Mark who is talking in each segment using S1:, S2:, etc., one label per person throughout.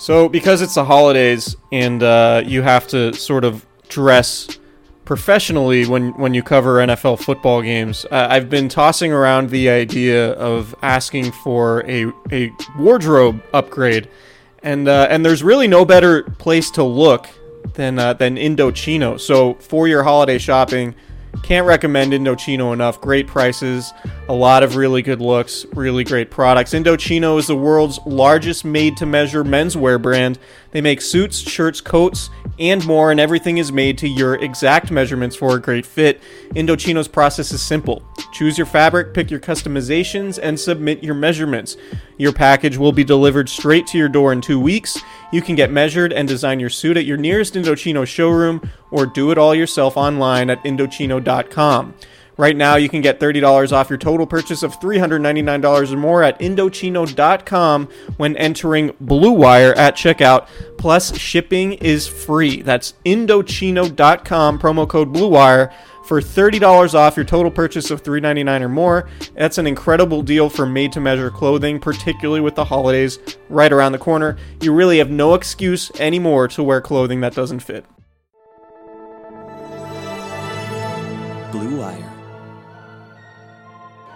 S1: So, because it's the holidays and uh, you have to sort of dress professionally when, when you cover NFL football games, uh, I've been tossing around the idea of asking for a, a wardrobe upgrade. And, uh, and there's really no better place to look than, uh, than Indochino. So, for your holiday shopping, can't recommend Indochino enough. Great prices, a lot of really good looks, really great products. Indochino is the world's largest made to measure menswear brand. They make suits, shirts, coats, and more, and everything is made to your exact measurements for a great fit. Indochino's process is simple choose your fabric, pick your customizations, and submit your measurements. Your package will be delivered straight to your door in two weeks. You can get measured and design your suit at your nearest Indochino showroom or do it all yourself online at Indochino.com. Right now, you can get $30 off your total purchase of $399 or more at Indochino.com when entering Blue Wire at checkout. Plus, shipping is free. That's Indochino.com, promo code Blue Wire for $30 off your total purchase of $399 or more. That's an incredible deal for made to measure clothing, particularly with the holidays right around the corner. You really have no excuse anymore to wear clothing that doesn't fit.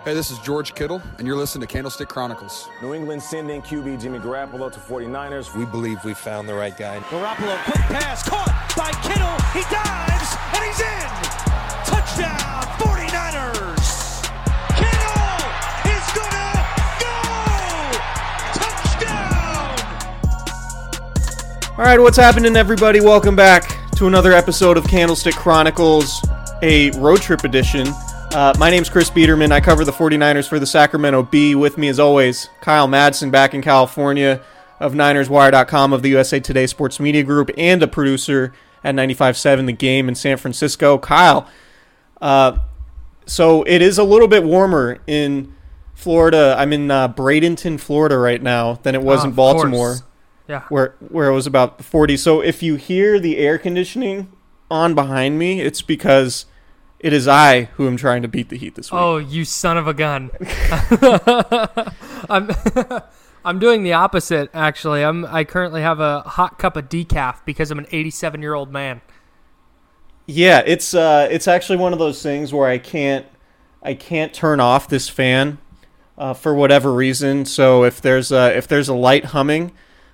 S2: Hey, this is George Kittle, and you're listening to Candlestick Chronicles.
S3: New England sending QB Jimmy Garoppolo to 49ers.
S4: We believe we found the right guy.
S5: Garoppolo, quick pass, caught by Kittle. He dives, and he's in. Touchdown, 49ers. Kittle is gonna go. Touchdown.
S1: All right, what's happening, everybody? Welcome back to another episode of Candlestick Chronicles, a road trip edition. Uh, my name's Chris Biderman. I cover the 49ers for the Sacramento Bee. With me, as always, Kyle Madsen back in California of NinersWire.com of the USA Today Sports Media Group and a producer at 95.7 The Game in San Francisco. Kyle, uh, so it is a little bit warmer in Florida. I'm in uh, Bradenton, Florida right now than it was
S6: Oh,
S1: in Baltimore
S6: course. Yeah.
S1: where where it was about 40. So if you hear the air conditioning on behind me, it's because it is I who am trying to beat the heat this week.
S6: Oh, you son of a gun. I'm I'm doing the opposite actually. I'm I currently have a hot cup of decaf because I'm an 87 year old man.
S1: Yeah, it's uh it's actually one of those things where I can't I can't turn off this fan uh, for whatever reason. So if there's a, if there's a light humming,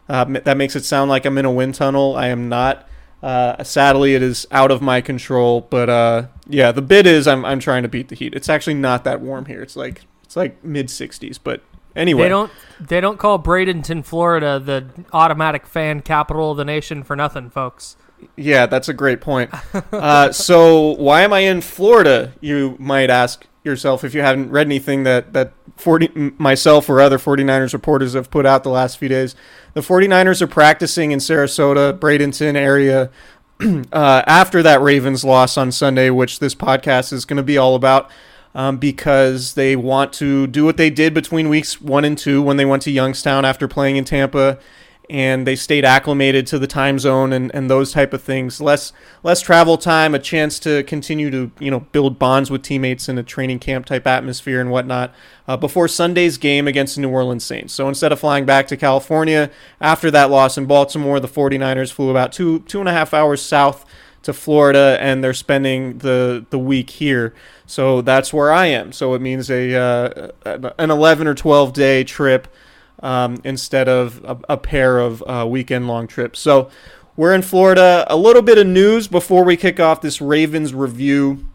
S1: uh, that makes it sound like I'm in a wind tunnel. I am not. Uh, sadly, it is out of my control. But uh, yeah, the bit is I'm I'm trying to beat the heat. It's actually not that warm here. It's like it's like mid 60s. But anyway,
S6: They don't they don't call Bradenton, Florida the automatic fan capital of the nation for nothing, folks.
S1: Yeah, that's a great point. Uh, so why am I in Florida? You might ask yourself if you haven't read anything that that 40 myself or other 49ers reporters have put out the last few days. The 49ers are practicing in Sarasota, Bradenton area uh, after that Ravens loss on Sunday, which this podcast is going to be all about. Um, because they want to do what they did between weeks one and two when they went to Youngstown after playing in Tampa and they stayed acclimated to the time zone and, and those type of things. Less less travel time, a chance to continue to you know build bonds with teammates in a training camp type atmosphere and whatnot uh, before Sunday's game against the New Orleans Saints. So instead of flying back to California after that loss in Baltimore, the 49ers flew about two two and a half hours south to Florida and they're spending the the week here. So that's where I am. So it means a uh, an 11 or 12 day trip um, instead of a, a pair of uh, weekend long trips. So we're in Florida. A little bit of news before we kick off this Ravens review.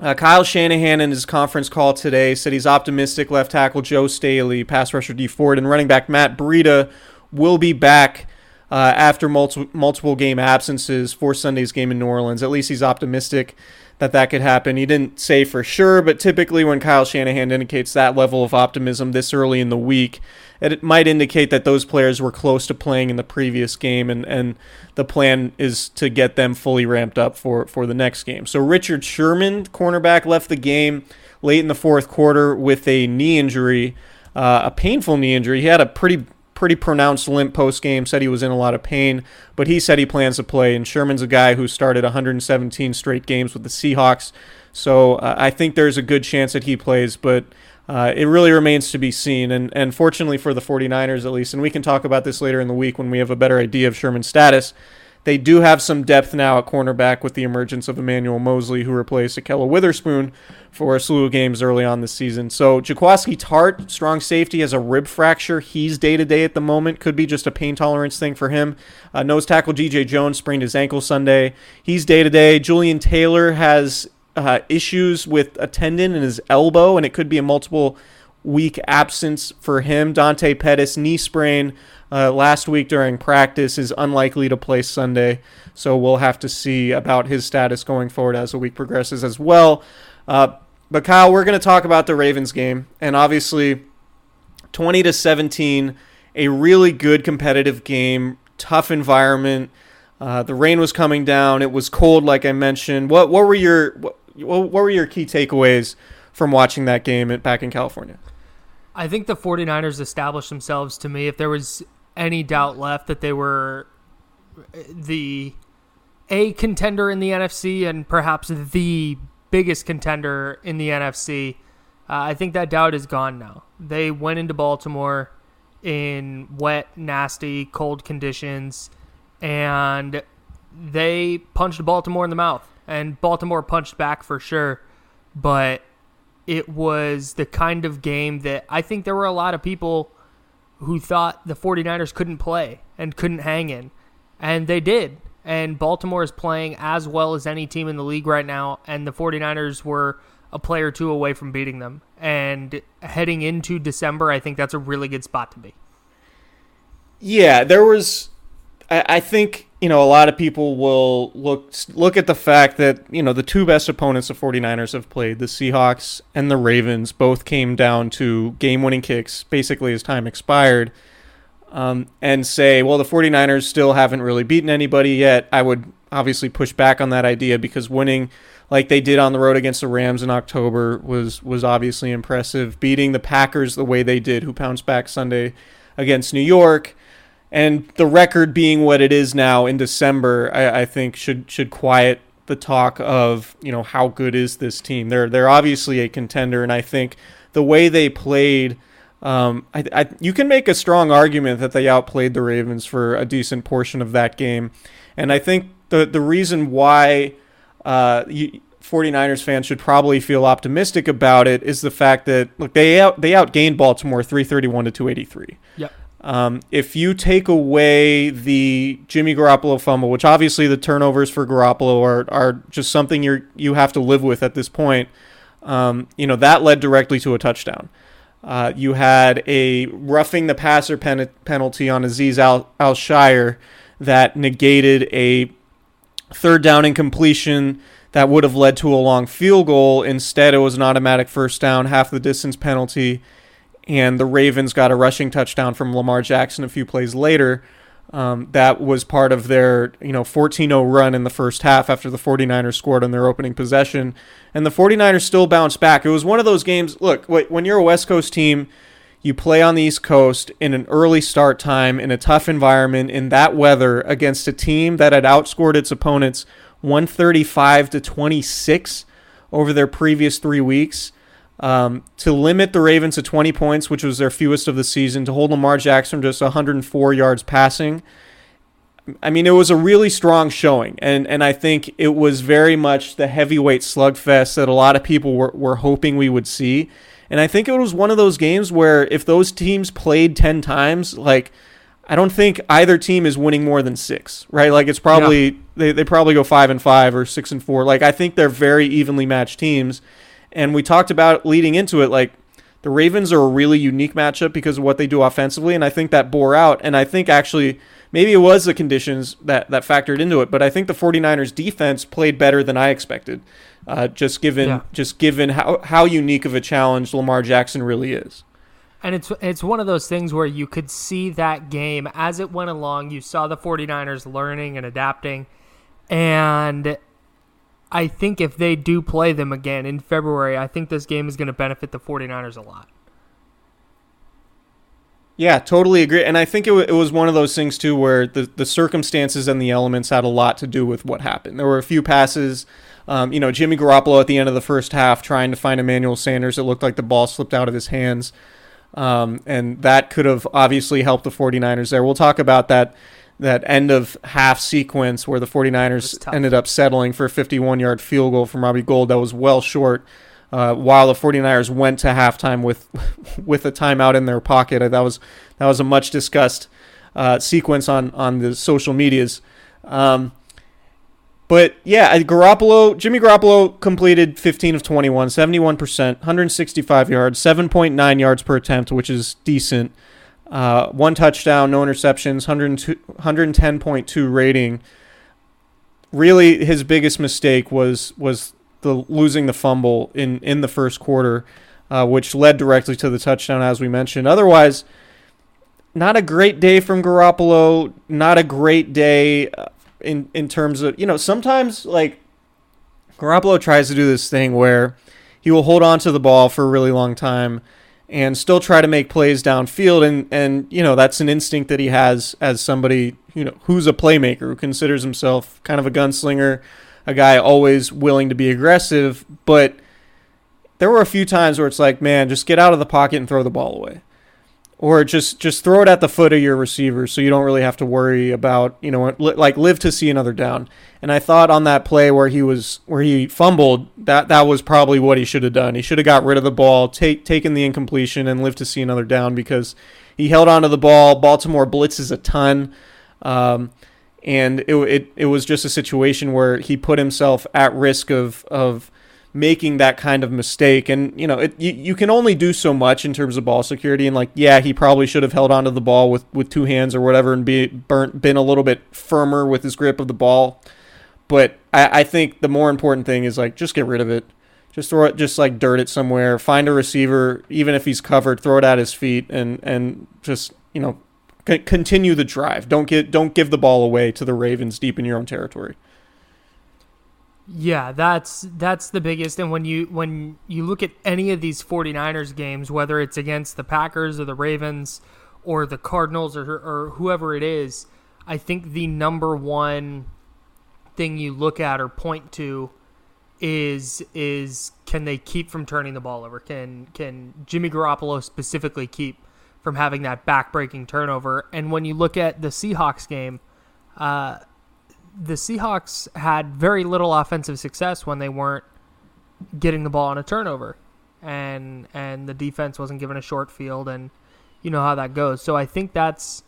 S1: Uh, Kyle Shanahan in his conference call today said he's optimistic left tackle Joe Staley, pass rusher Dee Ford, and running back Matt Breida will be back uh, after multiple, multiple game absences for Sunday's game in New Orleans. At least he's optimistic that that could happen. He didn't say for sure, but typically when Kyle Shanahan indicates that level of optimism this early in the week, it might indicate that those players were close to playing in the previous game, and, and the plan is to get them fully ramped up for, for the next game. So Richard Sherman, cornerback, left the game late in the fourth quarter with a knee injury, uh, a painful knee injury. He had a pretty pretty pronounced limp post game, said he was in a lot of pain, but he said he plans to play. And Sherman's a guy who started 117 straight games with the Seahawks. So uh, I think there's a good chance that he plays, but uh, it really remains to be seen. And, and fortunately for the 49ers, at least, and we can talk about this later in the week when we have a better idea of Sherman's status, they do have some depth now at cornerback with the emergence of Emmanuel Moseley, who replaced Ahkello Witherspoon for a slew of games early on this season. So Jaquiski Tartt, strong safety, has a rib fracture. He's day to day at the moment. Could be just a pain tolerance thing for him. Uh, nose tackle DJ Jones sprained his ankle Sunday. He's day to day. Jullian Taylor has uh, issues with a tendon in his elbow, and it could be a multiple week absence for him. Dante Pettis, knee sprain uh, last week during practice, is unlikely to play Sunday. So we'll have to see about his status going forward as the week progresses as well. Uh, but Kyle, we're going to talk about the Ravens game, and obviously, 20 to 17, a really good competitive game, tough environment. Uh, the rain was coming down. It was cold, like I mentioned. What what were your what were your key takeaways from watching that game back in California?
S6: I think the 49ers established themselves to me. If there was any doubt left that they were the a contender in the NFC and perhaps the biggest contender in the NFC, uh, I think that doubt is gone now. They went into Baltimore in wet, nasty, cold conditions, and they punched Baltimore in the mouth. And Baltimore punched back for sure, but it was the kind of game that I think there were a lot of people who thought the 49ers couldn't play and couldn't hang in. And they did. And Baltimore is playing as well as any team in the league right now. And the 49ers were a player or two away from beating them. And heading into December, I think that's a really good spot to be.
S1: Yeah, there was. I, I think you know, a lot of people will look look at the fact that, you know, the two best opponents the 49ers have played, the Seahawks and the Ravens, both came down to game-winning kicks basically as time expired. Um, and say, well, the 49ers still haven't really beaten anybody yet. I would obviously push back on that idea because winning like they did on the road against the Rams in October was was obviously impressive. Beating the Packers the way they did, who pounced back Sunday against New York, and the record being what it is now in December, I, I, think should should quiet the talk of you know how good is this team. They're they're obviously a contender, and I think the way they played, um, I, I, you can make a strong argument that they outplayed the Ravens for a decent portion of that game, and I think the the reason why uh, you, 49ers fans should probably feel optimistic about it is the fact that look they out they outgained Baltimore 331 to 283.
S6: Yep.
S1: Um, if you take away the Jimmy Garoppolo fumble, which obviously the turnovers for Garoppolo are, are just something you you have to live with at this point, um, you know that led directly to a touchdown. Uh, you had a roughing the passer pen- penalty on Azeez Al, Al-Shaair that negated a third down incompletion that would have led to a long field goal. Instead, it was an automatic first down, half the distance penalty, and the Ravens got a rushing touchdown from Lamar Jackson a few plays later. Um, that was part of their you know 14-0 run in the first half after the 49ers scored on their opening possession and the 49ers still bounced back it was one of those games look when you're a west coast team you play on the east coast in an early start time in a tough environment in that weather against a team that had outscored its opponents 135 to 26 over their previous three weeks. Um, to limit the Ravens to 20 points, which was their fewest of the season, to hold Lamar Jackson just 104 yards passing. I mean, it was a really strong showing, and, and I think it was very much the heavyweight slugfest that a lot of people were, were hoping we would see. And I think it was one of those games where if those teams played 10 times, like – I don't think either team is winning more than six, right? Like it's probably yeah. they, they probably go five and five or six and four. Like I think they're very evenly matched teams. And we talked about leading into it, like the Ravens are a really unique matchup because of what they do offensively, and I think that bore out. And I think actually maybe it was the conditions that, that factored into it, but I think the 49ers defense played better than I expected. Uh, just given yeah. just given how, how unique of a challenge Lamar Jackson really is.
S6: And it's it's one of those things where you could see that game as it went along. You saw the 49ers learning and adapting. And I think if they do play them again in February, I think this game is going to benefit the 49ers a lot.
S1: Yeah, totally agree. And I think it, w- it was one of those things, too, where the, the circumstances and the elements had a lot to do with what happened. There were a few passes. Um, you know, Jimmy Garoppolo at the end of the first half trying to find Emmanuel Sanders. It looked like the ball slipped out of his hands. Um, and that could have obviously helped the 49ers there. We'll talk about that that end of half sequence where the 49ers ended up settling for a 51 yard field goal from Robbie Gould that was well short. Uh, while the 49ers went to halftime with with a timeout in their pocket, that was that was a much discussed uh, sequence on on the social medias. Um, but yeah, Garoppolo, Jimmy Garoppolo completed 15 of 21, 71%, 165 yards, 7.9 yards per attempt, which is decent. Uh, one touchdown, no interceptions, 110.2 rating. Really, his biggest mistake was was the losing the fumble in in the first quarter, uh, which led directly to the touchdown, as we mentioned. Otherwise, not a great day from Garoppolo. Not a great day uh, in in terms of you know sometimes like Garoppolo tries to do this thing where he will hold on to the ball for a really long time and still try to make plays downfield. And and you know that's an instinct that he has as somebody you know who's a playmaker who considers himself kind of a gunslinger a guy always willing to be aggressive. But there were a few times where it's like man just get out of the pocket and throw the ball away or just just throw it at the foot of your receiver so you don't really have to worry about you know like live to see another down. And i thought on that play where he was where he fumbled that that was probably what he should have done. He should have got rid of the ball take taken the incompletion and lived to see another down because he held onto the ball. Baltimore blitzes a ton um, and it, it it was just a situation where he put himself at risk of of making that kind of mistake. And you know, it, you, you can only do so much in terms of ball security. And like, yeah, he probably should have held onto the ball with with two hands or whatever, and be burnt, been a little bit firmer with his grip of the ball. But I, I think the more important thing is like just get rid of it. Just throw it, just like dirt it somewhere. Find a receiver, even if he's covered, throw it at his feet, and and just you know continue the drive. Don't get don't give the ball away to the Ravens deep in your own territory.
S6: Yeah, that's that's the biggest and when you when you look at any of these 49ers games whether it's against the Packers or the Ravens or the Cardinals or or whoever it is, I think the number one thing you look at or point to is is can they keep from turning the ball over? Can can Jimmy Garoppolo specifically keep from having that backbreaking turnover? And when you look at the Seahawks game, uh, the Seahawks had very little offensive success when they weren't getting the ball on a turnover, and and the defense wasn't given a short field, and you know how that goes. So I think that's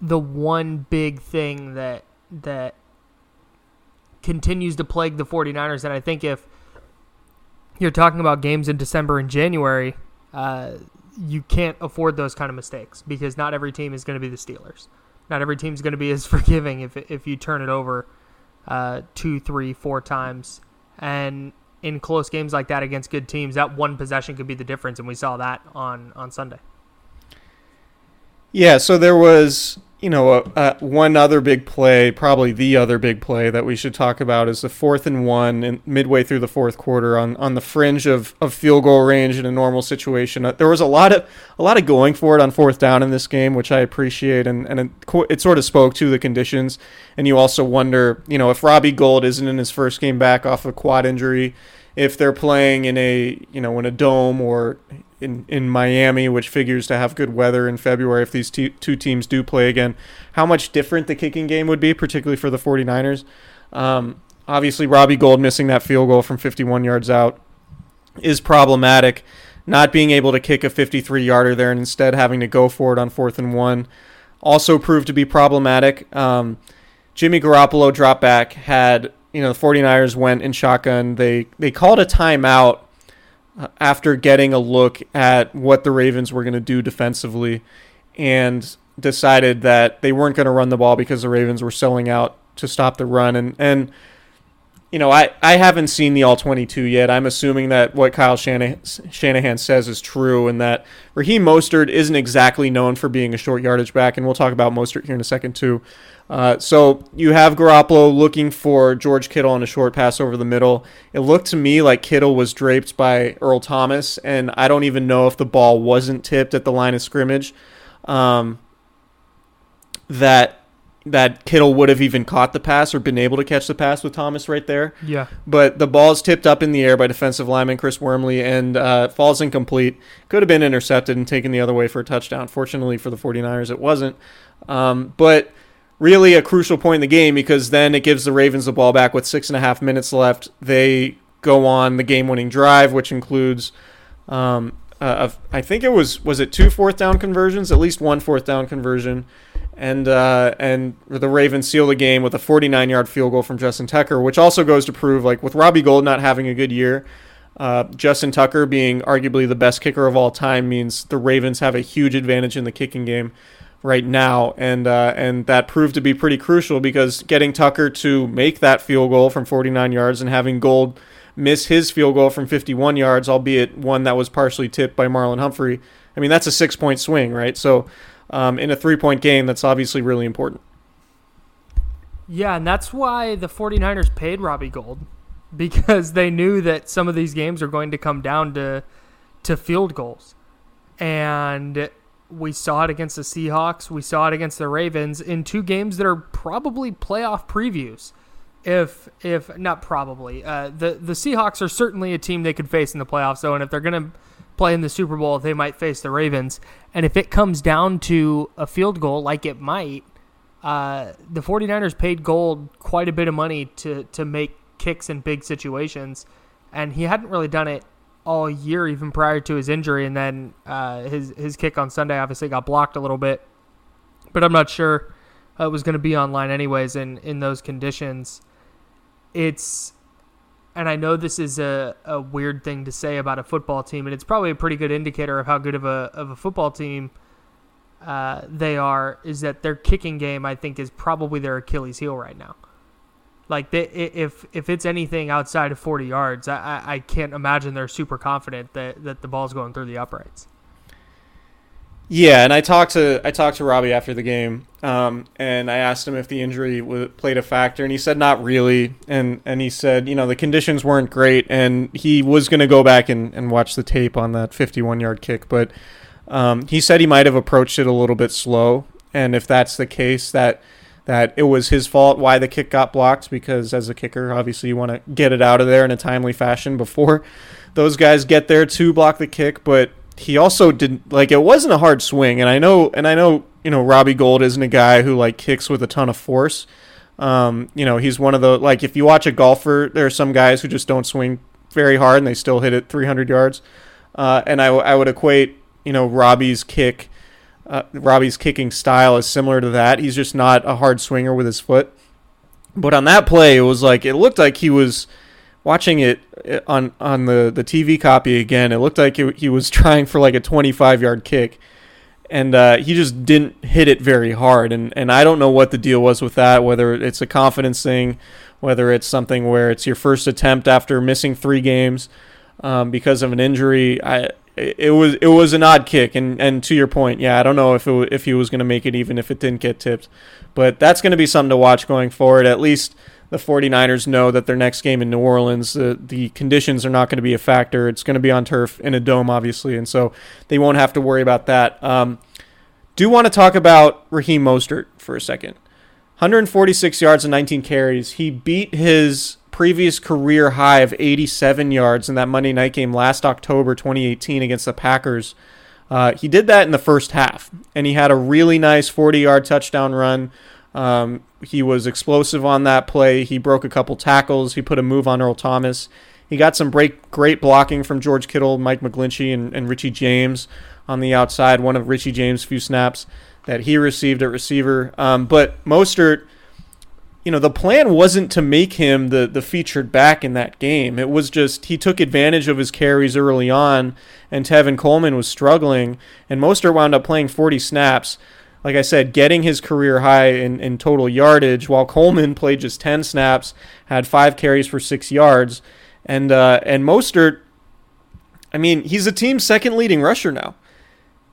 S6: the one big thing that that continues to plague the 49ers and I think if you're talking about games in December and January, uh, you can't afford those kind of mistakes because not every team is going to be the Steelers. Not every team's going to be as forgiving if if you turn it over uh, two, three, four times. And in close games like that against good teams, that one possession could be the difference, and we saw that on on Sunday.
S1: Yeah, so there was you know, uh, uh, one other big play, probably the other big play that we should talk about is the fourth and one and midway through the fourth quarter on, on the fringe of, of field goal range in a normal situation. Uh, there was a lot of a lot of going for it on fourth down in this game, which I appreciate, and, and it, it sort of spoke to the conditions. And you also wonder, you know, if Robbie Gould isn't in his first game back off a quad injury, if they're playing in a you know in a dome or in, in Miami, which figures to have good weather in February if these two, two teams do play again, how much different the kicking game would be, particularly for the 49ers. Um, obviously, Robbie Gould missing that field goal from 51 yards out is problematic. Not being able to kick a 53 yarder there and instead having to go for it on fourth and one also proved to be problematic. Um, Jimmy Garoppolo drop back had, you know, the 49ers went in shotgun. They, they called a timeout after getting a look at what the Ravens were going to do defensively and decided that they weren't going to run the ball because the Ravens were selling out to stop the run and and you know, I, I haven't seen the all 22 yet. I'm assuming that what Kyle Shanahan, says is true and that Raheem Mostert isn't exactly known for being a short yardage back, and we'll talk about Mostert here in a second, too. Uh, so you have Garoppolo looking for George Kittle on a short pass over the middle. It looked to me like Kittle was draped by Earl Thomas, and I don't even know if the ball wasn't tipped at the line of scrimmage. Um, that that Kittle would have even caught the pass or been able to catch the pass with Thomas right there.
S6: Yeah.
S1: But the ball is tipped up in the air by defensive lineman Chris Wormley and uh, falls incomplete. Could have been intercepted and taken the other way for a touchdown. Fortunately for the 49ers, it wasn't. Um, but really a crucial point in the game because then it gives the Ravens the ball back with six and a half minutes left. They go on the game-winning drive, which includes, um, uh, I think it was was it two fourth down conversions, at least one fourth down conversion, and uh, and the Ravens seal the game with a 49-yard field goal from Justin Tucker, which also goes to prove like with Robbie Gould not having a good year. Uh, Justin Tucker being arguably the best kicker of all time means the Ravens have a huge advantage in the kicking game right now, and uh, and that proved to be pretty crucial because getting Tucker to make that field goal from 49 yards and having Gould miss his field goal from 51 yards, albeit one that was partially tipped by Marlon Humphrey. I mean, that's a six point swing, right? So um, in a three point game, that's obviously really important.
S6: Yeah, and that's why the 49ers paid Robbie Gould because they knew that some of these games are going to come down to to field goals. And we saw it against the Seahawks. We saw it against the Ravens in two games that are probably playoff previews. If if not probably, uh, the the Seahawks are certainly a team they could face in the playoffs. So, and if they're gonna play in the Super Bowl, they might face the Ravens. And if it comes down to a field goal, like it might, uh, the 49ers paid Gould quite a bit of money to to make kicks in big situations, and he hadn't really done it all year, even prior to his injury. And then uh, his his kick on Sunday obviously got blocked a little bit, but I'm not sure it was going to be online anyways. And in those conditions, it's and I know this is a, a weird thing to say about a football team, and it's probably a pretty good indicator of how good of a of a football team uh, they are. Is that their kicking game? I think is probably their Achilles heel right now. Like they, if if it's anything outside of 40 yards, I, I can't imagine they're super confident that, that the ball's going through the uprights.
S1: Yeah, and I talked to I talked to Robbie after the game, um, and I asked him if the injury w- played a factor, and he said not really, and and he said you know the conditions weren't great, and he was going to go back and, and watch the tape on that 51 yard kick, but um, he said he might have approached it a little bit slow, and if that's the case, that that it was his fault why the kick got blocked because as a kicker, obviously you want to get it out of there in a timely fashion before those guys get there to block the kick. But he also didn't like it wasn't a hard swing, and I know and I know you know Robbie Gould isn't a guy who like kicks with a ton of force. Um, you know he's one of the like if you watch a golfer, there are some guys who just don't swing very hard and they still hit it 300 yards. Uh, and I, I would equate you know Robbie's kick uh, Robbie's kicking style is similar to that. He's just not a hard swinger with his foot. But on that play, it was like it looked like he was watching it uh, on on the the TV copy again. It looked like he was trying for like a 25 yard kick, and uh, he just didn't hit it very hard. And and I don't know what the deal was with that. Whether it's a confidence thing, whether it's something where it's your first attempt after missing three games um, because of an injury. I it was it was an odd kick, and and to your point, yeah, I don't know if it, if he was going to make it even if it didn't get tipped, but that's going to be something to watch going forward. At least the 49ers know that their next game in New Orleans, uh, the conditions are not going to be a factor. It's going to be on turf in a dome, obviously, and so they won't have to worry about that. Um, do want to talk about Raheem Mostert for a second. 146 yards and 19 carries. He beat his previous career high of 87 yards in that Monday night game last October 2018 against the Packers. Uh, he did that in the first half, and he had a really nice 40 yard touchdown run. Um, he was explosive on that play. He broke a couple tackles. He put a move on Earl Thomas. He got some break, great blocking from George Kittle, Mike McGlinchey, and, and Richie James on the outside. One of Richie James' few snaps that he received at receiver. Um, but Mostert you know, the plan wasn't to make him the, the featured back in that game. It was just he took advantage of his carries early on, and Tevin Coleman was struggling, and Mostert wound up playing 40 snaps. Like I said, getting his career high in, in total yardage, while Coleman played just 10 snaps, had five carries for six yards. And, uh, and Mostert, I mean, he's a team's second leading rusher now.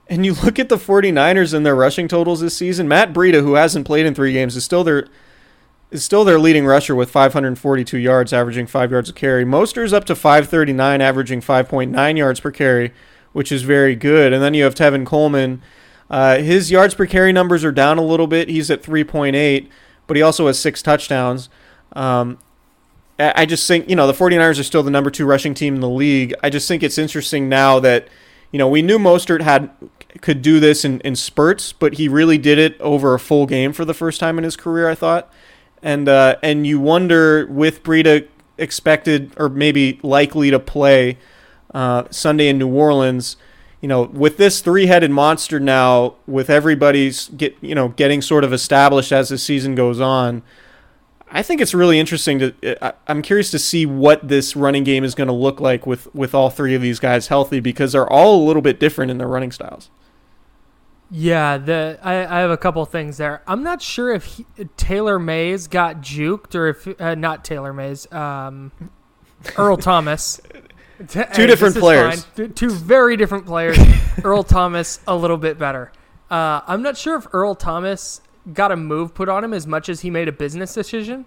S1: And you look at the 49ers and their rushing totals this season, Matt Breida, who hasn't played in three games, is still their is still their leading rusher with 542 yards, averaging five yards a carry. Mostert's up to 539, averaging 5.9 yards per carry, which is very good. And then you have Tevin Coleman. Uh, his yards per carry numbers are down a little bit. He's at 3.8, but he also has six touchdowns. Um, I just think, you know, the 49ers are still the number two rushing team in the league. I just think it's interesting now that, you know, we knew Mostert had could do this in, in spurts, but he really did it over a full game for the first time in his career, I thought and uh, and you wonder with Breida expected or maybe likely to play uh, Sunday in New Orleans. You know, with this three-headed monster now, with everybody's get you know getting sort of established as the season goes on, I think it's really interesting to. I'm curious to see what this running game is going to look like with with all three of these guys healthy because they're all a little bit different in their running styles.
S6: Yeah, the I, I have a couple things there. I'm not sure if he, Taylor Mays got juked or if uh, not Taylor Mays, um, Earl Thomas.
S1: Two hey, different players.
S6: Two very different players. Earl Thomas a little bit better. Uh, I'm not sure if Earl Thomas got a move put on him as much as he made a business decision.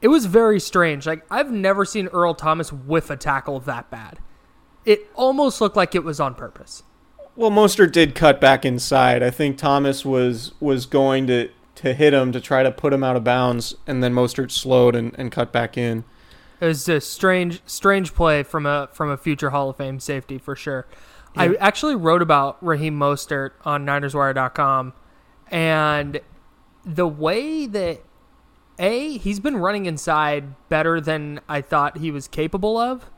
S6: It was very strange. Like I've never seen Earl Thomas whiff a tackle that bad. It almost looked like it was on purpose.
S1: Well, Mostert did cut back inside. I think Thomas was was going to, to hit him to try to put him out of bounds, and then Mostert slowed and, and cut back in.
S6: It was a strange strange play from a from a future Hall of Fame safety for sure. Yeah. I actually wrote about Raheem Mostert on NinersWire.com, and the way that a he's been running inside better than I thought he was capable of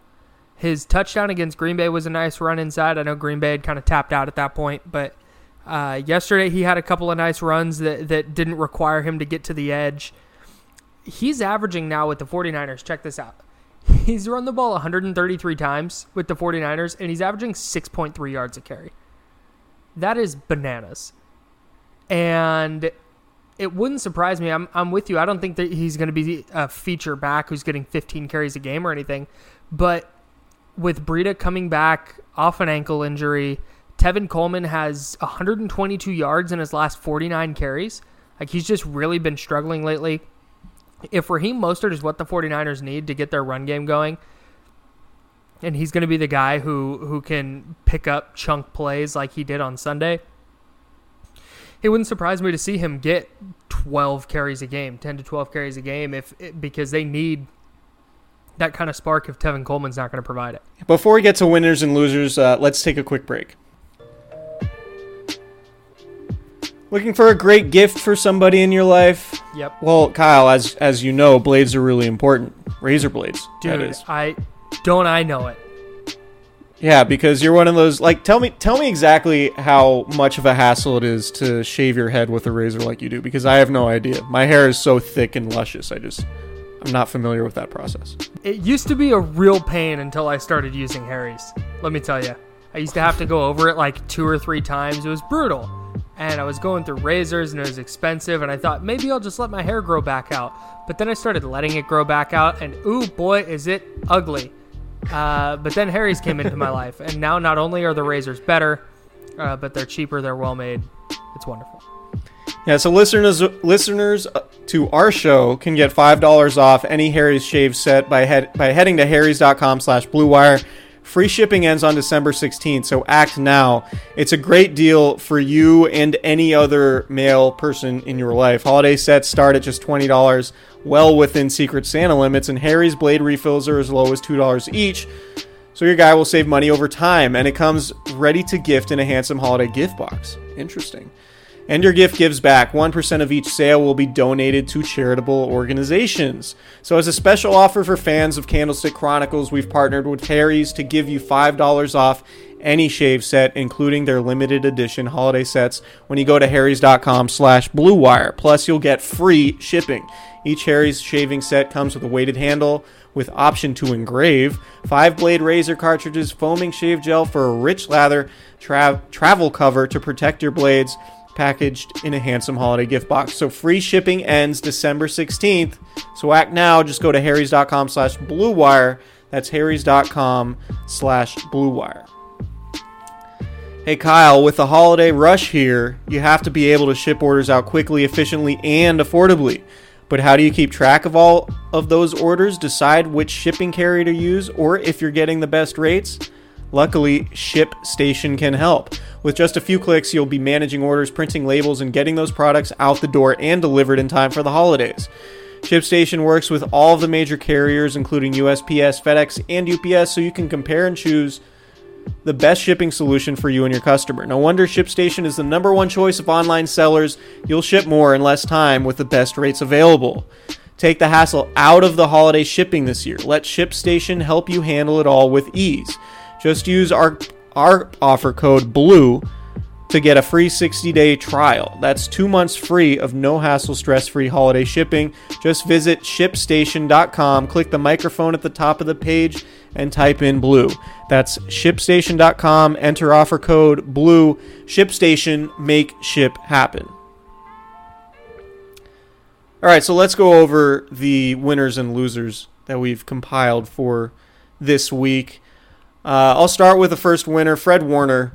S6: his touchdown against Green Bay was a nice run inside. I know Green Bay had kind of tapped out at that point, but uh, yesterday he had a couple of nice runs that, that didn't require him to get to the edge. He's averaging now with the 49ers. Check this out. He's run the ball 133 times with the 49ers, and he's averaging 6.3 yards a carry. That is bananas. And it wouldn't surprise me. I'm, I'm with you. I don't think that he's going to be a feature back who's getting 15 carries a game or anything. But with Breida coming back off an ankle injury, Tevin Coleman has 122 yards in his last 49 carries. Like he's just really been struggling lately. If Raheem Mostert is what the 49ers need to get their run game going, and he's going to be the guy who who can pick up chunk plays like he did on Sunday, it wouldn't surprise me to see him get 12 carries a game, 10 to 12 carries a game if because they need that kind of spark if Tevin Coleman's not going to provide it.
S1: Before we get to winners and losers, uh, let's take a quick break. Looking for a great gift for somebody in your life?
S6: Yep.
S1: Well, Kyle, as as you know, blades are really important. Razor blades,
S6: dude. I don't I know it.
S1: Yeah, because you're one of those. Like, tell me, tell me exactly how much of a hassle it is to shave your head with a razor like you do. Because I have no idea. My hair is so thick and luscious. I just I'm not familiar with that process.
S6: It used to be a real pain until I started using Harry's. Let me tell you. I used to have to go over it like two or three times. It was brutal. And I was going through razors and it was expensive. And I thought maybe I'll just let my hair grow back out. But then I started letting it grow back out. And ooh, boy, is it ugly. Uh, but then Harry's came into my life. And now not only are the razors better, uh, but they're cheaper, they're well made. It's wonderful.
S1: Yeah, so listeners listeners to our show can get five dollars off any Harry's shave set by head by heading to harrys.com slash blue wire. Free shipping ends on December 16th, so act now. It's a great deal for you and any other male person in your life. Holiday sets start at just $20, well within Secret Santa limits, and Harry's blade refills are as low as $2 each. So your guy will save money over time, and it comes ready to gift in a handsome holiday gift box. Interesting. And your gift gives back. 1% of each sale will be donated to charitable organizations. So, as a special offer for fans of Candlestick Chronicles, we've partnered with Harry's to give you $5 off any shave set, including their limited edition holiday sets, when you go to harrys.com slash bluewire. Plus, you'll get free shipping. Each Harry's shaving set comes with a weighted handle with option to engrave, five blade razor cartridges, foaming shave gel for a rich lather, tra- travel cover to protect your blades, packaged in a handsome holiday gift box. So free shipping ends December 16th. So act now. Just go to harrys.com slash bluewire. That's harrys.com slash bluewire. Hey Kyle, with the holiday rush here, you have to be able to ship orders out quickly, efficiently, and affordably. But how do you keep track of all of those orders, decide which shipping carrier to use, or if you're getting the best rates? Luckily, ShipStation can help. With just a few clicks, you'll be managing orders, printing labels, and getting those products out the door and delivered in time for the holidays. ShipStation works with all of the major carriers, including USPS, FedEx, and UPS, so you can compare and choose the best shipping solution for you and your customer. No wonder ShipStation is the number one choice of online sellers. You'll ship more in less time with the best rates available. Take the hassle out of the holiday shipping this year. Let ShipStation help you handle it all with ease. Just use our our offer code BLUE to get a free 60-day trial. That's 2 months free of no hassle stress-free holiday shipping. Just visit shipstation.com, click the microphone at the top of the page and type in BLUE. That's shipstation.com, enter offer code BLUE. ShipStation make ship happen. All right, so let's go over the winners and losers that we've compiled for this week. Uh, I'll start with the first winner, Fred Warner.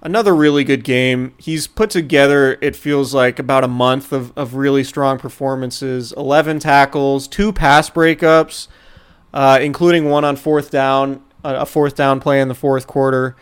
S1: Another really good game. He's put together, it feels like, about a month of, of really strong performances 11 tackles, two pass breakups, uh, including one on fourth down, a fourth down play in the fourth quarter.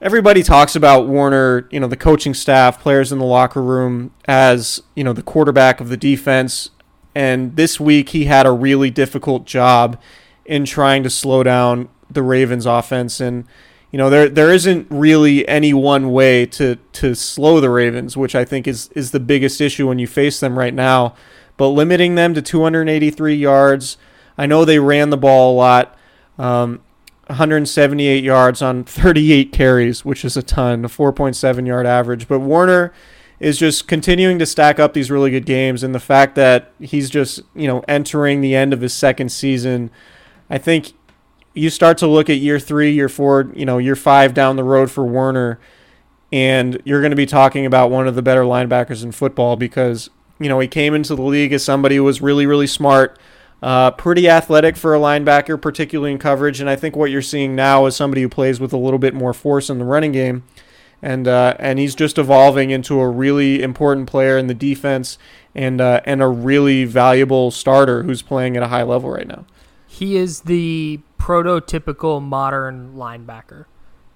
S1: Everybody talks about Warner, you know, the coaching staff, players in the locker room, as, you know, the quarterback of the defense. And this week he had a really difficult job in trying to slow down the Ravens offense and you know there there isn't really any one way to to slow the Ravens, which I think is is the biggest issue when you face them right now. But limiting them to 283 yards, I know they ran the ball a lot, um, 178 yards on 38 carries, which is a ton, a 4.7 yard average. But Warner is just continuing to stack up these really good games, and the fact that he's just you know entering the end of his second season, I think you start to look at year three, year four, you know, year five down the road for Warner, and you're going to be talking about one of the better linebackers in football because, you know, he came into the league as somebody who was really, really smart, uh, pretty athletic for a linebacker, particularly in coverage. And I think what you're seeing now is somebody who plays with a little bit more force in the running game. And, uh, and he's just evolving into a really important player in the defense and, uh, and a really valuable starter who's playing at a high level right now.
S6: He is the prototypical modern linebacker,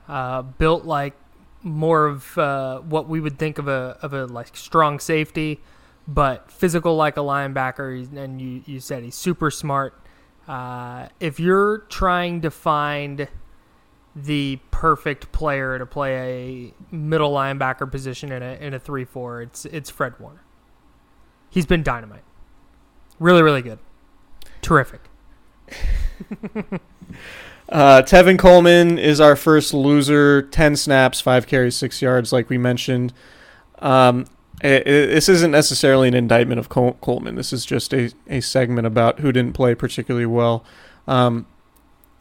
S6: uh, built like more of uh, what we would think of a of a like strong safety, but physical like a linebacker. And you you said he's super smart. Uh, if you're trying to find the perfect player to play a middle linebacker position in a in a three four, it's it's Fred Warner. He's been dynamite. Really, really good. Terrific.
S1: uh, Tevin Coleman is our first loser. Ten snaps, five carries, six yards, like we mentioned. Um, it, it, this isn't necessarily an indictment of Col- Coleman. This is just a, a segment about who didn't play particularly well. Um,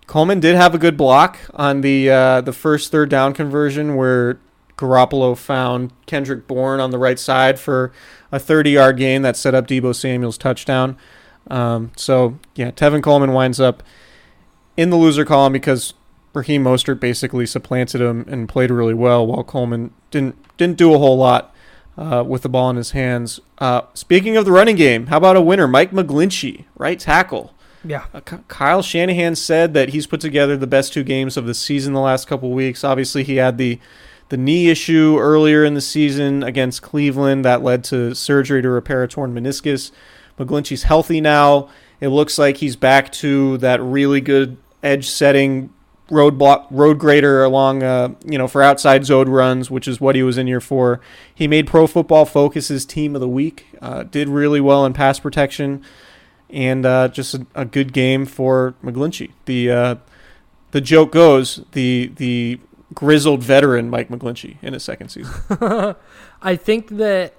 S1: Coleman did have a good block on the uh, the first third down conversion where Garoppolo found Kendrick Bourne on the right side for a 30 yard gain that set up Deebo Samuel's touchdown. Um, so yeah, Tevin Coleman winds up in the loser column because Raheem Mostert basically supplanted him and played really well, while Coleman didn't didn't do a whole lot uh, with the ball in his hands. Uh, speaking of the running game, how about a winner, Mike McGlinchey, right tackle.
S6: Yeah.
S1: Uh, Kyle Shanahan said that he's put together the best two games of the season the last couple weeks. Obviously, he had the the knee issue earlier in the season against Cleveland that led to surgery to repair a torn meniscus. McGlinchey's healthy now. It looks like he's back to that really good edge setting road block road grader along uh, you know for outside zone runs, which is what he was in here for. He made Pro Football Focus's team of the week. Uh, did really well in pass protection, and uh, just a, a, good game for McGlinchey. The uh, the joke goes the the grizzled veteran Mike McGlinchey in his second season.
S6: I think that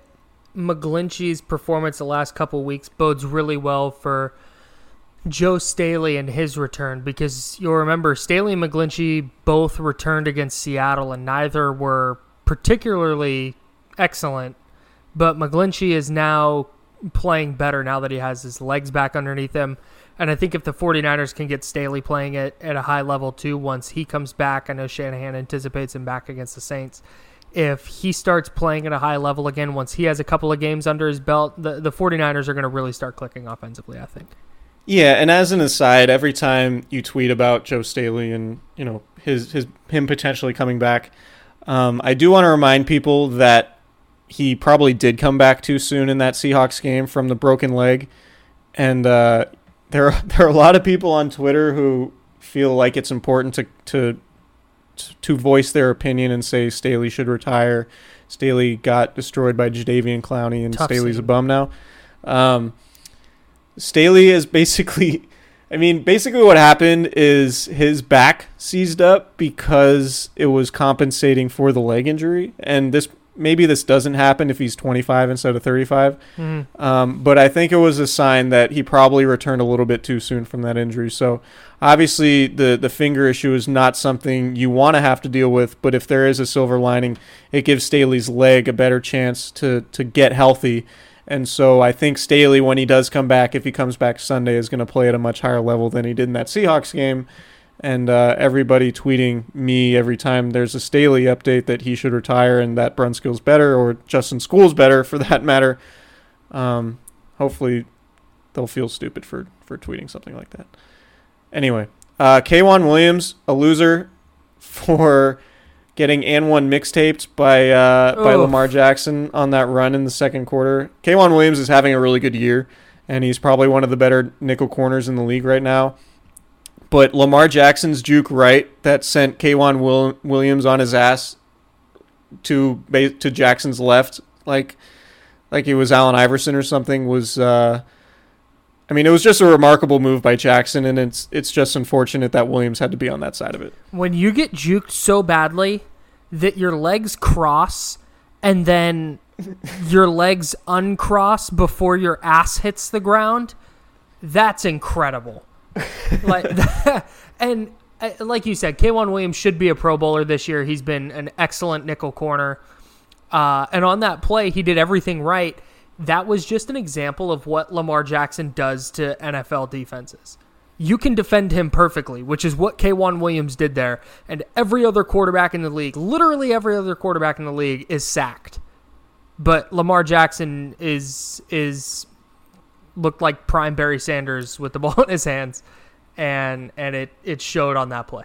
S6: McGlinchey's performance the last couple weeks bodes really well for Joe Staley and his return because you'll remember Staley and McGlinchey both returned against Seattle and neither were particularly excellent. But McGlinchey is now playing better now that he has his legs back underneath him. And I think if the 49ers can get Staley playing it at a high level too, once he comes back, I know Shanahan anticipates him back against the Saints. If he starts playing at a high level again, once he has a couple of games under his belt, the, the 49ers are going to really start clicking offensively, I think.
S1: Yeah, and as an aside, every time you tweet about Joe Staley and you know his his him potentially coming back, um, I do want to remind people that he probably did come back too soon in that Seahawks game from the broken leg, and uh, there are, there are a lot of people on Twitter who feel like it's important to to to voice their opinion and say Staley should retire. Staley got destroyed by Jadeveon Clowney, and Tough Staley's scene. a bum now. Um, Staley is basically, I mean, basically what happened is his back seized up because it was compensating for the leg injury, and this maybe this doesn't happen if he's 25 instead of 35. Mm-hmm. Um, but I think it was a sign that he probably returned a little bit too soon from that injury. So obviously the the finger issue is not something you want to have to deal with. But if there is a silver lining, it gives Staley's leg a better chance to to get healthy and so I think Staley, when he does come back, if he comes back Sunday, is going to play at a much higher level than he did in that Seahawks game. And uh, everybody tweeting me every time there's a Staley update that he should retire and that Brunskill's better or Justin Skule's better for that matter. Um, hopefully they'll feel stupid for, for tweeting something like that. Anyway, uh, K'Waun Williams, a loser for getting AND1 mixtaped by uh, by Lamar Jackson on that run in the second quarter. K'Waun Williams is having a really good year, and he's probably one of the better nickel corners in the league right now. But Lamar Jackson's juke right that sent K'Waun Will- Williams on his ass to to Jackson's left, like like it was Allen Iverson or something, was. Uh, I mean, it was just a remarkable move by Jackson, and it's it's just unfortunate that Williams had to be on that side of it.
S6: When you get juked so badly that your legs cross and then your legs uncross before your ass hits the ground, that's incredible. like, and uh, like you said, K'Waun Williams should be a Pro Bowler this year. He's been an excellent nickel corner, uh, and on that play, he did everything right that was just an example of what Lamar Jackson does to NFL defenses. You can defend him perfectly, which is what K'Waun Williams did there. And every other quarterback in the league, literally every other quarterback in the league, is sacked. But Lamar Jackson is is looked like prime Barry Sanders with the ball in his hands, and and it it showed on that play.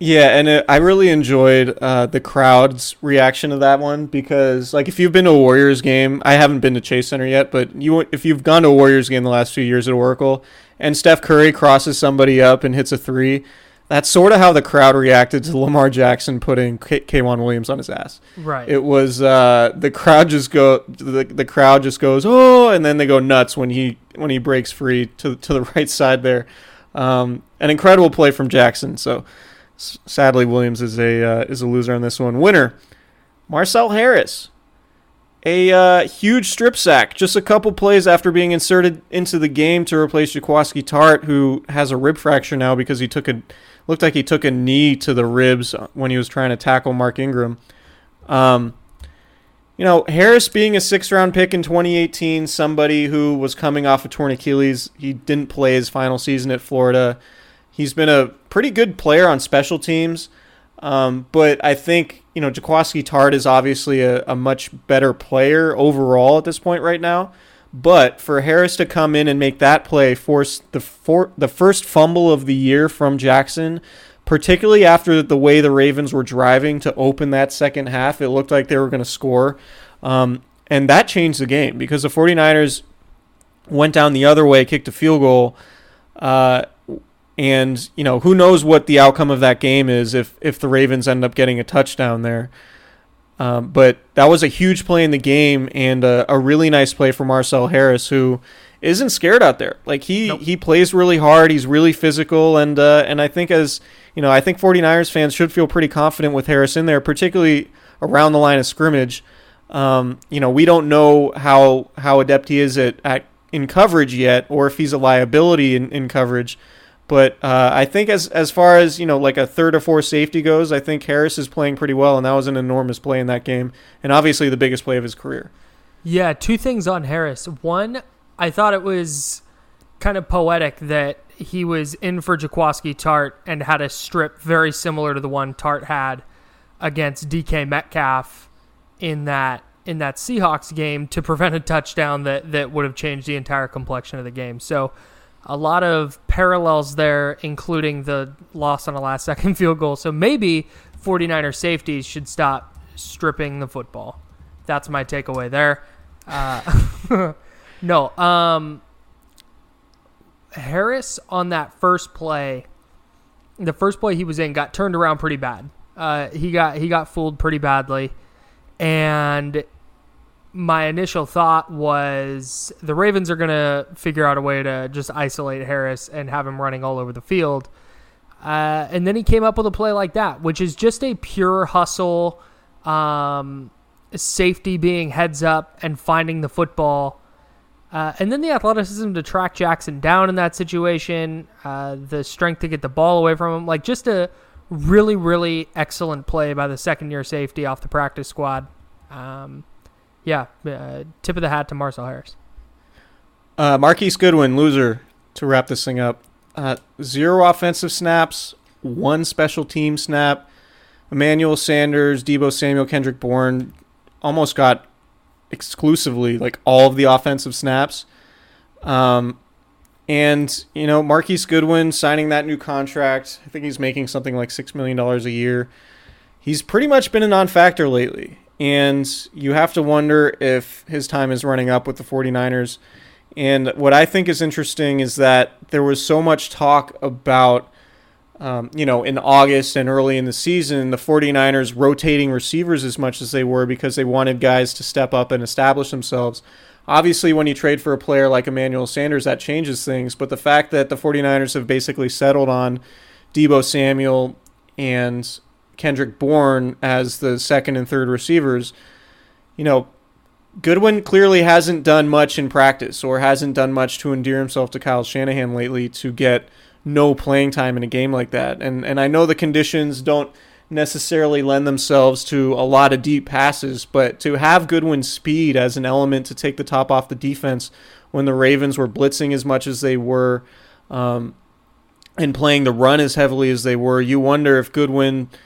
S1: Yeah, and it, I really enjoyed uh, the crowd's reaction to that one because, like, if you've been to a Warriors game, I haven't been to Chase Center yet, but you if you've gone to a Warriors game the last few years at Oracle, and Steph Curry crosses somebody up and hits a three, that's sort of how the crowd reacted to Lamar Jackson putting K- K'Waun Williams on his ass.
S6: Right.
S1: It was uh, the crowd just go the, the crowd just goes oh, and then they go nuts when he when he breaks free to to the right side there. Um, an incredible play from Jackson. So sadly, Williams is a uh, is a loser on this one. Winner, Marcel Harris, a uh, huge strip sack just a couple plays after being inserted into the game to replace Jaquiski Tartt, who has a rib fracture now because he took a looked like he took a knee to the ribs when he was trying to tackle Mark Ingram. Um, you know, Harris being a six round pick in 2018, somebody who was coming off a torn Achilles, he didn't play his final season at Florida. He's been a pretty good player on special teams. Um, but I think, you know, Jaquiski Tartt is obviously a, a much better player overall at this point right now. But for Harris to come in and make that play, force the for, the first fumble of the year from Jackson, particularly after the way the Ravens were driving to open that second half, it looked like they were going to score. Um, and that changed the game because the 49ers went down the other way, kicked a field goal. Uh, and you know who knows what the outcome of that game is if if the Ravens end up getting a touchdown there. Um, but that was a huge play in the game and a, a, really nice play for Marcel Harris, who isn't scared out there. Like he nope. he plays really hard. He's really physical, and uh, and I think as you know, I think 49ers fans should feel pretty confident with Harris in there, particularly around the line of scrimmage. Um, you know, we don't know how how adept he is at, at in coverage yet, or if he's a liability in, in coverage. But uh, I think as as far as you know, like a third or fourth safety goes, I think Harris is playing pretty well, and that was an enormous play in that game, and obviously the biggest play of his career.
S6: Yeah, two things on Harris. One, I thought it was kind of poetic that he was in for Jaquiski Tartt and had a strip very similar to the one Tartt had against DK Metcalf in that in that Seahawks game to prevent a touchdown that that would have changed the entire complexion of the game. So a lot of parallels there, including the loss on a last second field goal. So maybe 49er safeties should stop stripping the football. That's my takeaway there. Uh, no, um, Harris on that first play, the first play he was in got turned around pretty bad. Uh, he got he got fooled pretty badly, and my initial thought was the Ravens are going to figure out a way to just isolate Harris and have him running all over the field. Uh, and then he came up with a play like that, which is just a pure hustle, um, safety being heads up and finding the football. Uh, and then the athleticism to track Jackson down in that situation, uh, the strength to get the ball away from him. Like just a really, really excellent play by the second year safety off the practice squad. Um, yeah, uh, tip of the hat to Marcel Harris.
S1: Uh, Marquise Goodwin, loser, to wrap this thing up. Uh, zero offensive snaps, one special team snap. Emmanuel Sanders, Deebo Samuel, Kendrick Bourne almost got exclusively like all of the offensive snaps. Um, and you know, Marquise Goodwin signing that new contract. I think he's making something like six million dollars a year. He's pretty much been a non-factor lately, and you have to wonder if his time is running up with the 49ers. And what I think is interesting is that there was so much talk about, um, you know, in August and early in the season, the 49ers rotating receivers as much as they were because they wanted guys to step up and establish themselves. Obviously, when you trade for a player like Emmanuel Sanders, that changes things. But the fact that the 49ers have basically settled on Deebo Samuel and Kendrick Bourne as the second and third receivers, you know, Goodwin clearly hasn't done much in practice or hasn't done much to endear himself to Kyle Shanahan lately to get no playing time in a game like that. And and I know the conditions don't necessarily lend themselves to a lot of deep passes, but to have Goodwin's speed as an element to take the top off the defense when the Ravens were blitzing as much as they were um, and playing the run as heavily as they were, you wonder if Goodwin –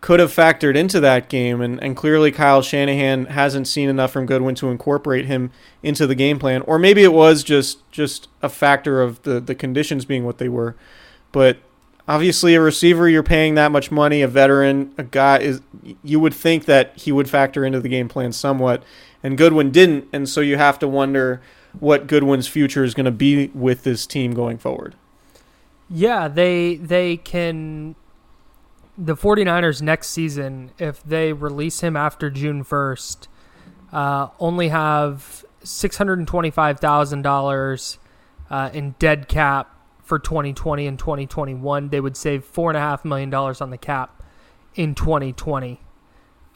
S1: could have factored into that game. And, and clearly, Kyle Shanahan hasn't seen enough from Goodwin to incorporate him into the game plan. Or maybe it was just just a factor of the, the conditions being what they were. But obviously, a receiver, you're paying that much money, a veteran, a guy is you would think that he would factor into the game plan somewhat. And Goodwin didn't. And so you have to wonder what Goodwin's future is going to be with this team going forward.
S6: Yeah, they they can the 49ers next season, if they release him after June 1st, uh, only have $625,000 uh, in dead cap for 2020 and 2021. They would save $4.5 million on the cap in 2020.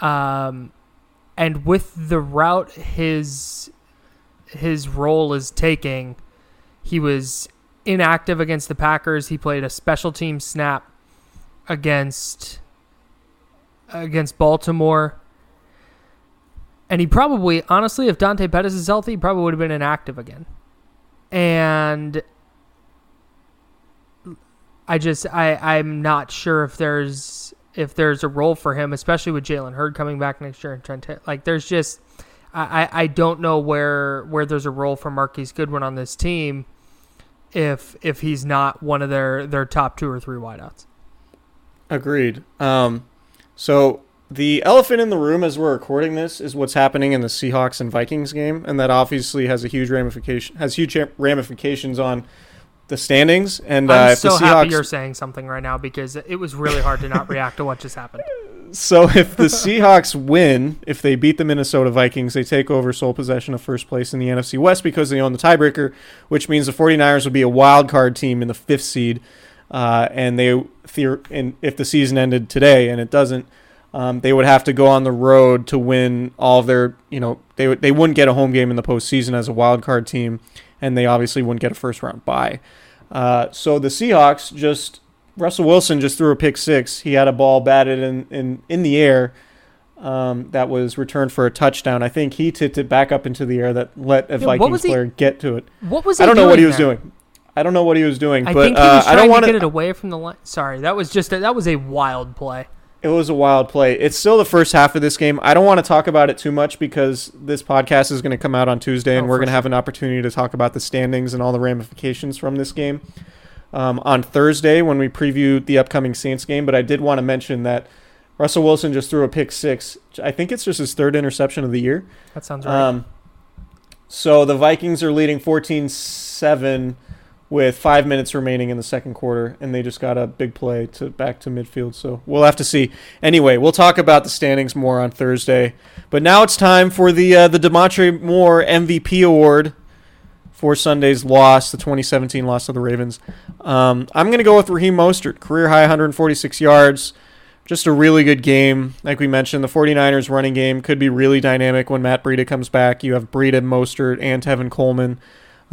S6: Um, and with the route his his role is taking, he was inactive against the Packers. He played a special team snap against against Baltimore. And he probably, honestly, if Dante Pettis is healthy, he probably would have been inactive again. And I just I I'm not sure if there's if there's a role for him, especially with Jalen Hurd coming back next year and Trent. Like there's just I, I don't know where where there's a role for Marquise Goodwin on this team if if he's not one of their their top two or three wideouts.
S1: Agreed. Um, so the elephant in the room as we're recording this is what's happening in the Seahawks and Vikings game, and that obviously has a huge ramification has huge ramifications on the standings. And uh,
S6: I'm so
S1: Seahawks,
S6: happy you're saying something right now because it was really hard to not react to what just happened.
S1: So if the Seahawks win, if they beat the Minnesota Vikings, they take over sole possession of first place in the NFC West because they own the tiebreaker, which means the 49ers would be a wild card team in the fifth seed. Uh, and they, and if the season ended today and it doesn't, um, they would have to go on the road to win all of their, you know, they they wouldn't get a home game in the postseason as a wild card team, and they obviously wouldn't get a first round bye. Uh, so the Seahawks just Russell Wilson just threw a pick six. He had a ball batted in in, in the air um, that was returned for a touchdown. I think he tipped it back up into the air that let a yeah, Vikings he, player get to it.
S6: What was he?
S1: I don't know what he was
S6: there?
S1: doing. I don't know what he was doing,
S6: I
S1: but
S6: think he was
S1: uh, I don't
S6: want to get it away from the line. Sorry, that was just a, that was a wild play.
S1: It was a wild play. It's still the first half of this game. I don't want to talk about it too much because this podcast is going to come out on Tuesday, and oh, we're going to sure. have an opportunity to talk about the standings and all the ramifications from this game um, on Thursday when we preview the upcoming Saints game. But I did want to mention that Russell Wilson just threw a pick six. I think it's just his third interception of the year.
S6: That sounds right. Um,
S1: so the Vikings are leading 14 7 with five minutes remaining in the second quarter, and they just got a big play to back to midfield. So we'll have to see. Anyway, we'll talk about the standings more on Thursday. But now it's time for the uh, the Damontre Moore MVP award for Sunday's loss, the 2017 loss of the Ravens. Um, I'm going to go with Raheem Mostert, career high 146 yards. Just a really good game. Like we mentioned, the 49ers running game could be really dynamic when Matt Breida comes back. You have Breida, Mostert, and Tevin Coleman.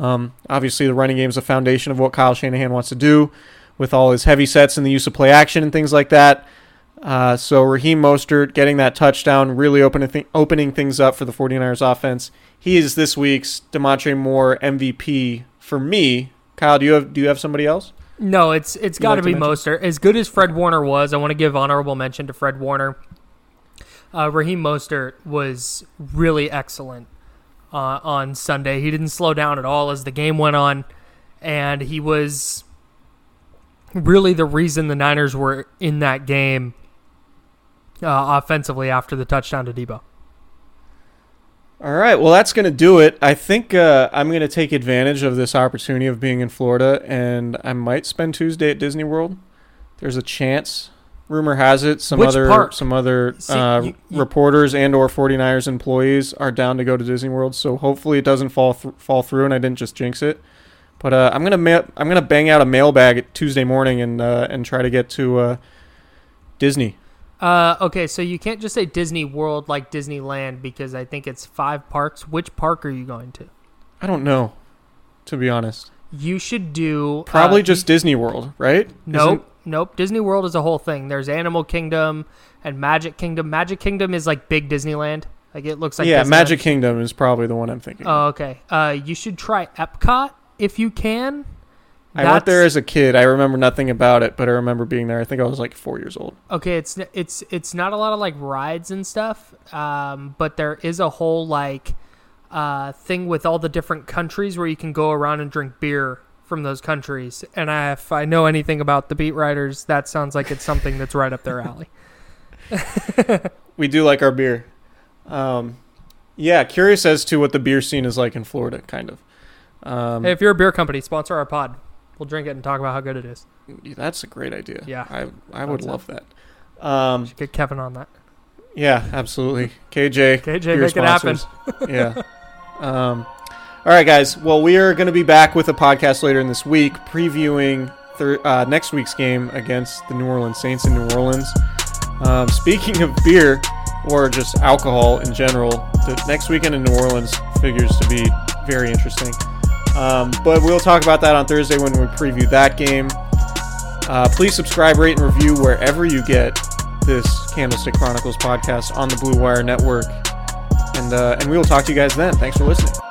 S1: Um, obviously, the running game is the foundation of what Kyle Shanahan wants to do with all his heavy sets and the use of play action and things like that. Uh, so Raheem Mostert getting that touchdown, really opening th- opening things up for the 49ers offense. He is this week's Damontre Moore MVP for me. Kyle, do you have do you have somebody else?
S6: No, it's it's got like to be Mostert. As good as Fred Warner was, I want to give honorable mention to Fred Warner. Uh, Raheem Mostert was really excellent uh, on Sunday. He didn't slow down at all as the game went on, and he was really the reason the Niners were in that game uh, offensively after the touchdown to Deebo.
S1: All right, well, that's going to do it. I think uh, I'm going to take advantage of this opportunity of being in Florida, and I might spend Tuesday at Disney World. There's a chance rumor has it some
S6: Which
S1: other
S6: part?
S1: some other
S6: See,
S1: uh,
S6: you- you-
S1: reporters and or 49ers employees are down to go to Disney World. So hopefully it doesn't fall th- fall through and I didn't just jinx it. But uh, I'm gonna ma- I'm gonna bang out a mailbag Tuesday morning and uh, and try to get to uh, Disney.
S6: Uh, okay, so you can't just say Disney World like Disneyland because I think it's five parks. Which park are you going to?
S1: I don't know, to be honest.
S6: You should do
S1: Probably
S6: uh,
S1: just Disney World, right?
S6: Nope. Nope. Disney World is a whole thing. There's Animal Kingdom and Magic Kingdom. Magic Kingdom is like big Disneyland. Like it looks like
S1: yeah,
S6: Disneyland.
S1: Magic Kingdom is probably the one I'm thinking.
S6: Oh, okay. Uh, you should try Epcot if you can.
S1: I went there as a kid. I remember nothing about it, but I remember being there. I think I was like four years old.
S6: Okay, it's it's it's not a lot of like rides and stuff, um, but there is a whole like uh, thing with all the different countries where you can go around and drink beer from those countries. And I, if I know anything about the beat writers, that sounds like it's something that's right up their alley.
S1: we do like our beer. Um, yeah, curious as to what the beer scene is like in Florida, kind of. Um,
S6: hey, if you're a beer company, sponsor our pod. We'll drink it and talk about how good it is.
S1: That's a great idea.
S6: Yeah,
S1: I I would love it. that. Um,
S6: get Kevin on that.
S1: Yeah, absolutely. KJ,
S6: KJ, make sponsors.
S1: it happen. yeah. Um, all right, guys. Well, we are going to be back with a podcast later in this week, previewing thir- uh, next week's game against the New Orleans Saints in New Orleans. Um, speaking of beer, or just alcohol in general. The next weekend in New Orleans figures to be very interesting. Um, but we'll talk about that on Thursday when we preview that game. Uh, please subscribe, rate, and review wherever you get this Candlestick Chronicles podcast on the Blue Wire Network. And, uh, and we will talk to you guys then. Thanks for listening.